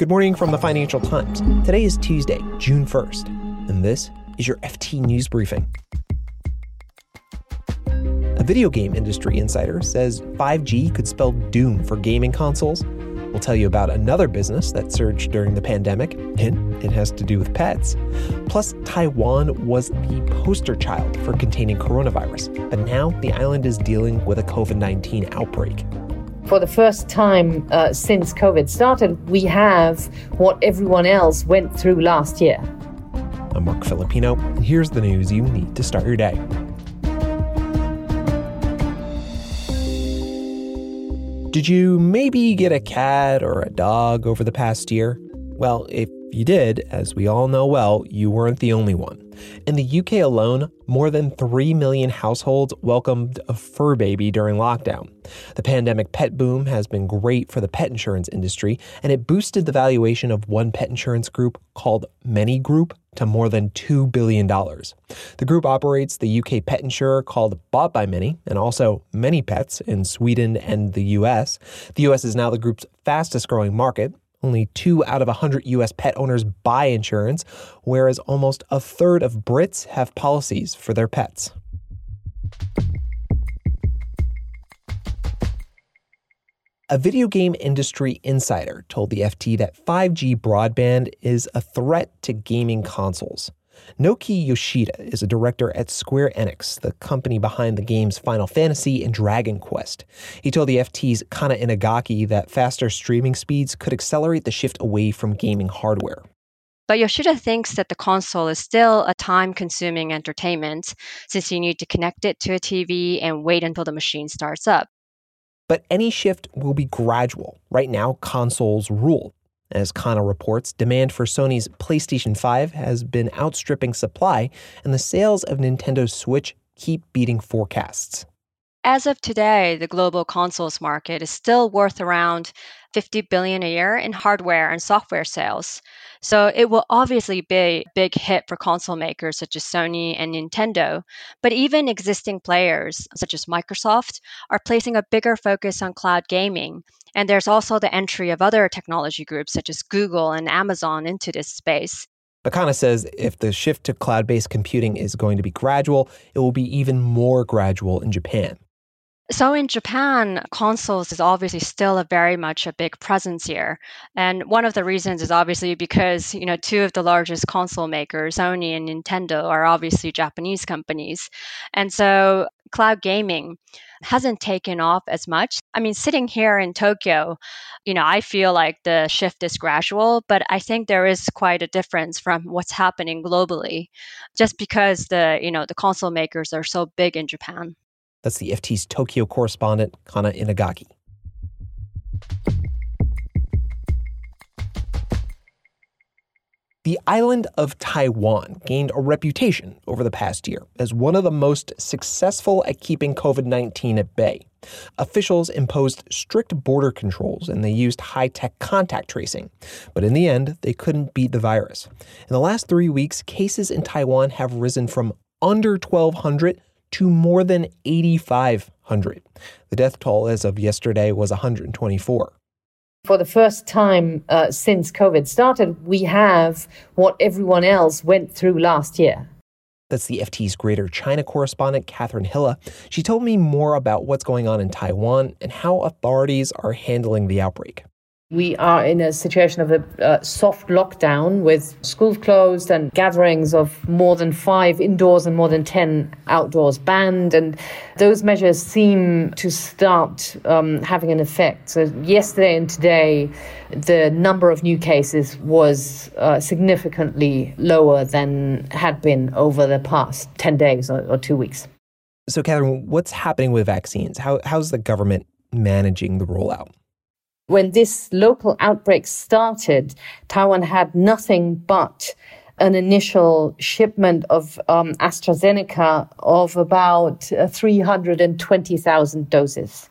Good morning from the Financial Times. Today is Tuesday, June 1st, and this is your FT News Briefing. A video game industry insider says 5G could spell doom for gaming consoles. We'll tell you about another business that surged during the pandemic, and it has to do with pets. Plus, Taiwan was the poster child for containing coronavirus, but now the island is dealing with a COVID 19 outbreak for the first time uh, since COVID started, we have what everyone else went through last year. I'm Marc Filippino, and here's the news you need to start your day. Did you maybe get a cat or a dog over the past year? Well, if you did, as we all know well, you weren't the only one. In the UK alone, more than 3 million households welcomed a fur baby during lockdown. The pandemic pet boom has been great for the pet insurance industry, and it boosted the valuation of one pet insurance group called Many Group to more than $2 billion. The group operates the UK pet insurer called Bought by Many and also Many Pets in Sweden and the US. The US is now the group's fastest growing market, only two out of 100 US pet owners buy insurance, whereas almost a third of Brits have policies for their pets. A video game industry insider told the FT that 5G broadband is a threat to gaming consoles. Naoki Yoshida is a director at Square Enix, the company behind the games Final Fantasy and Dragon Quest. He told the FT's Kana Inagaki that faster streaming speeds could accelerate the shift away from gaming hardware. But Yoshida thinks that the console is still a time consuming entertainment since you need to connect it to a TV and wait until the machine starts up. But any shift will be gradual. Right now, consoles rule. As Kana reports, demand for Sony's PlayStation 5 has been outstripping supply, and the sales of Nintendo Switch keep beating forecasts. As of today, the global consoles market is still worth around 50 billion a year in hardware and software sales. So it will obviously be a big hit for console makers such as Sony and Nintendo. But even existing players such as Microsoft are placing a bigger focus on cloud gaming. And there's also the entry of other technology groups such as Google and Amazon into this space. But Kana says if the shift to cloud based computing is going to be gradual, it will be even more gradual in Japan. So in Japan, consoles is obviously still a very much a big presence here. And one of the reasons is obviously because, you know, two of the largest console makers, Sony and Nintendo, are obviously Japanese companies. And so cloud gaming hasn't taken off as much. I mean, sitting here in Tokyo, you know, I feel like the shift is gradual, but I think there is quite a difference from what's happening globally just because the, you know, the console makers are so big in Japan. That's the FT's Tokyo correspondent, Kana Inagaki. The island of Taiwan gained a reputation over the past year as one of the most successful at keeping COVID 19 at bay. Officials imposed strict border controls and they used high tech contact tracing. But in the end, they couldn't beat the virus. In the last three weeks, cases in Taiwan have risen from under 1,200 to more than 8,500. The death toll as of yesterday was 124. For the first time uh, since COVID started, we have what everyone else went through last year. That's the FT's Greater China correspondent, Kathrin Hille. She told me more about what's going on in Taiwan and how authorities are handling the outbreak. We are in a situation of a uh, soft lockdown with schools closed and gatherings of more than five indoors and more than 10 outdoors banned. And those measures seem to start um, having an effect. So, yesterday and today, the number of new cases was uh, significantly lower than had been over the past 10 days or, or two weeks. So, Kathrin, what's happening with vaccines? How, how's the government managing the rollout? When this local outbreak started, Taiwan had nothing but an initial shipment of um, AstraZeneca of about uh, 320,000 doses.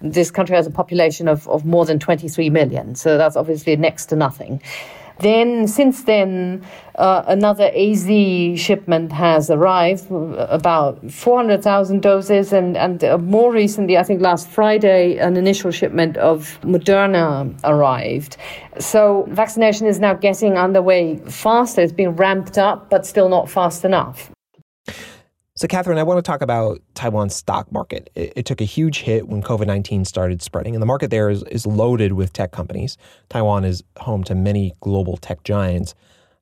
This country has a population of, of more than 23 million, so that's obviously next to nothing. Then, since then, uh, another AZ shipment has arrived, about 400,000 doses, and, and uh, more recently, I think last Friday, an initial shipment of Moderna arrived. So, vaccination is now getting underway faster. It's been ramped up, but still not fast enough. So, Kathrin, I want to talk about Taiwan's stock market. It, it took a huge hit when COVID 19 started spreading, and the market there is, is loaded with tech companies. Taiwan is home to many global tech giants.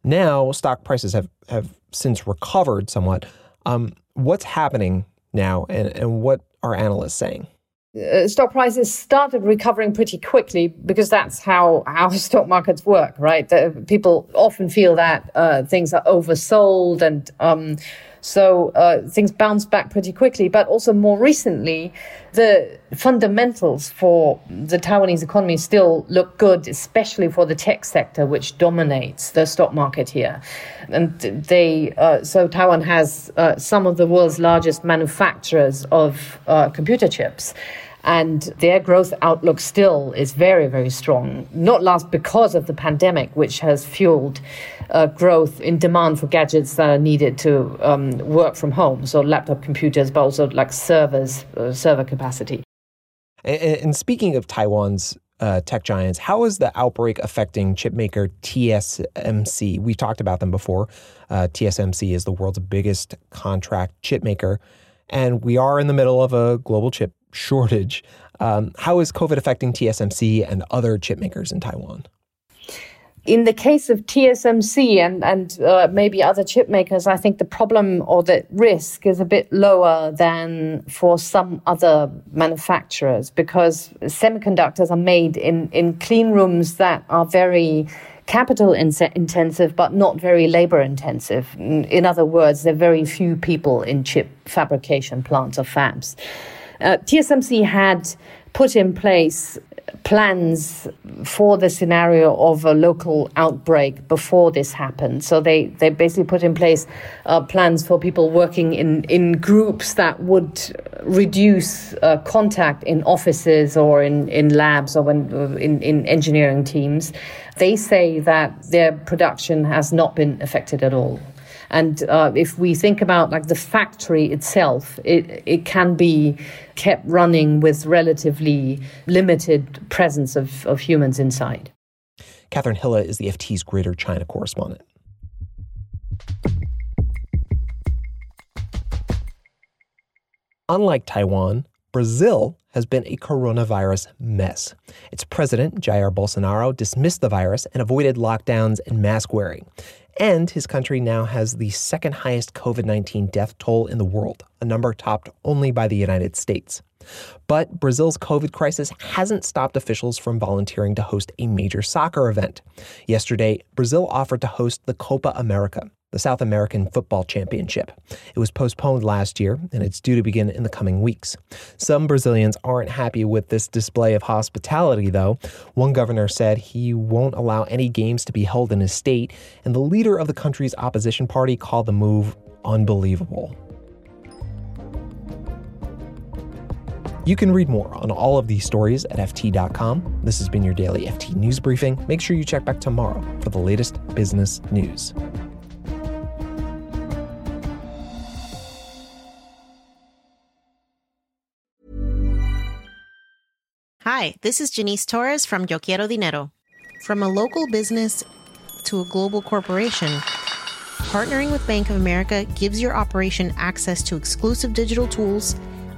Now, stock prices have, have since recovered somewhat. Um, what's happening now, and, and what are analysts saying? Uh, stock prices started recovering pretty quickly because that's how how stock markets work, right? people often feel that uh, things are oversold and um, so uh, things bounced back pretty quickly. But also more recently, the fundamentals for the Taiwanese economy still look good, especially for the tech sector, which dominates the stock market here. And they, uh, so Taiwan has uh, some of the world's largest manufacturers of uh, computer chips and their growth outlook still is very, very strong. Not last because of the pandemic, which has fueled uh, growth in demand for gadgets that are needed to um, work from home, so laptop computers, but also like servers, uh, server capacity. And, speaking of Taiwan's uh, tech giants, how is the outbreak affecting chipmaker TSMC? We've talked about them before. Uh, TSMC is the world's biggest contract chipmaker, and we are in the middle of a global chip shortage. Um, how is COVID affecting TSMC and other chip makers in Taiwan? In the case of TSMC and, and uh, maybe other chip makers, I think the problem or the risk is a bit lower than for some other manufacturers because semiconductors are made in, in clean rooms that are very capital intensive but not very labor intensive. In other words, there are very few people in chip fabrication plants or fabs. Uh, TSMC had put in place plans for the scenario of a local outbreak before this happened. So they, they basically put in place uh, plans for people working in, in groups that would reduce uh, contact in offices or in, in labs or when, in, in engineering teams. They say that their production has not been affected at all. And uh, if we think about like the factory itself, it, it can be kept running with relatively limited presence of, of humans inside. Kathrin Hille is the FT's Greater China correspondent. Unlike Taiwan, Brazil has been a coronavirus mess. Its president, Jair Bolsonaro, dismissed the virus and avoided lockdowns and mask wearing. And his country now has the second highest COVID 19 death toll in the world, a number topped only by the United States. But Brazil's COVID crisis hasn't stopped officials from volunteering to host a major soccer event. Yesterday, Brazil offered to host the Copa America, the South American Football Championship. It was postponed last year, and it's due to begin in the coming weeks. Some Brazilians aren't happy with this display of hospitality, though. One governor said he won't allow any games to be held in his state, and the leader of the country's opposition party called the move unbelievable. You can read more on all of these stories at FT.com. This has been your daily FT News Briefing. Make sure you check back tomorrow for the latest business news. Hi, this is Janice Torres from Yo Quiero Dinero. From a local business to a global corporation, partnering with Bank of America gives your operation access to exclusive digital tools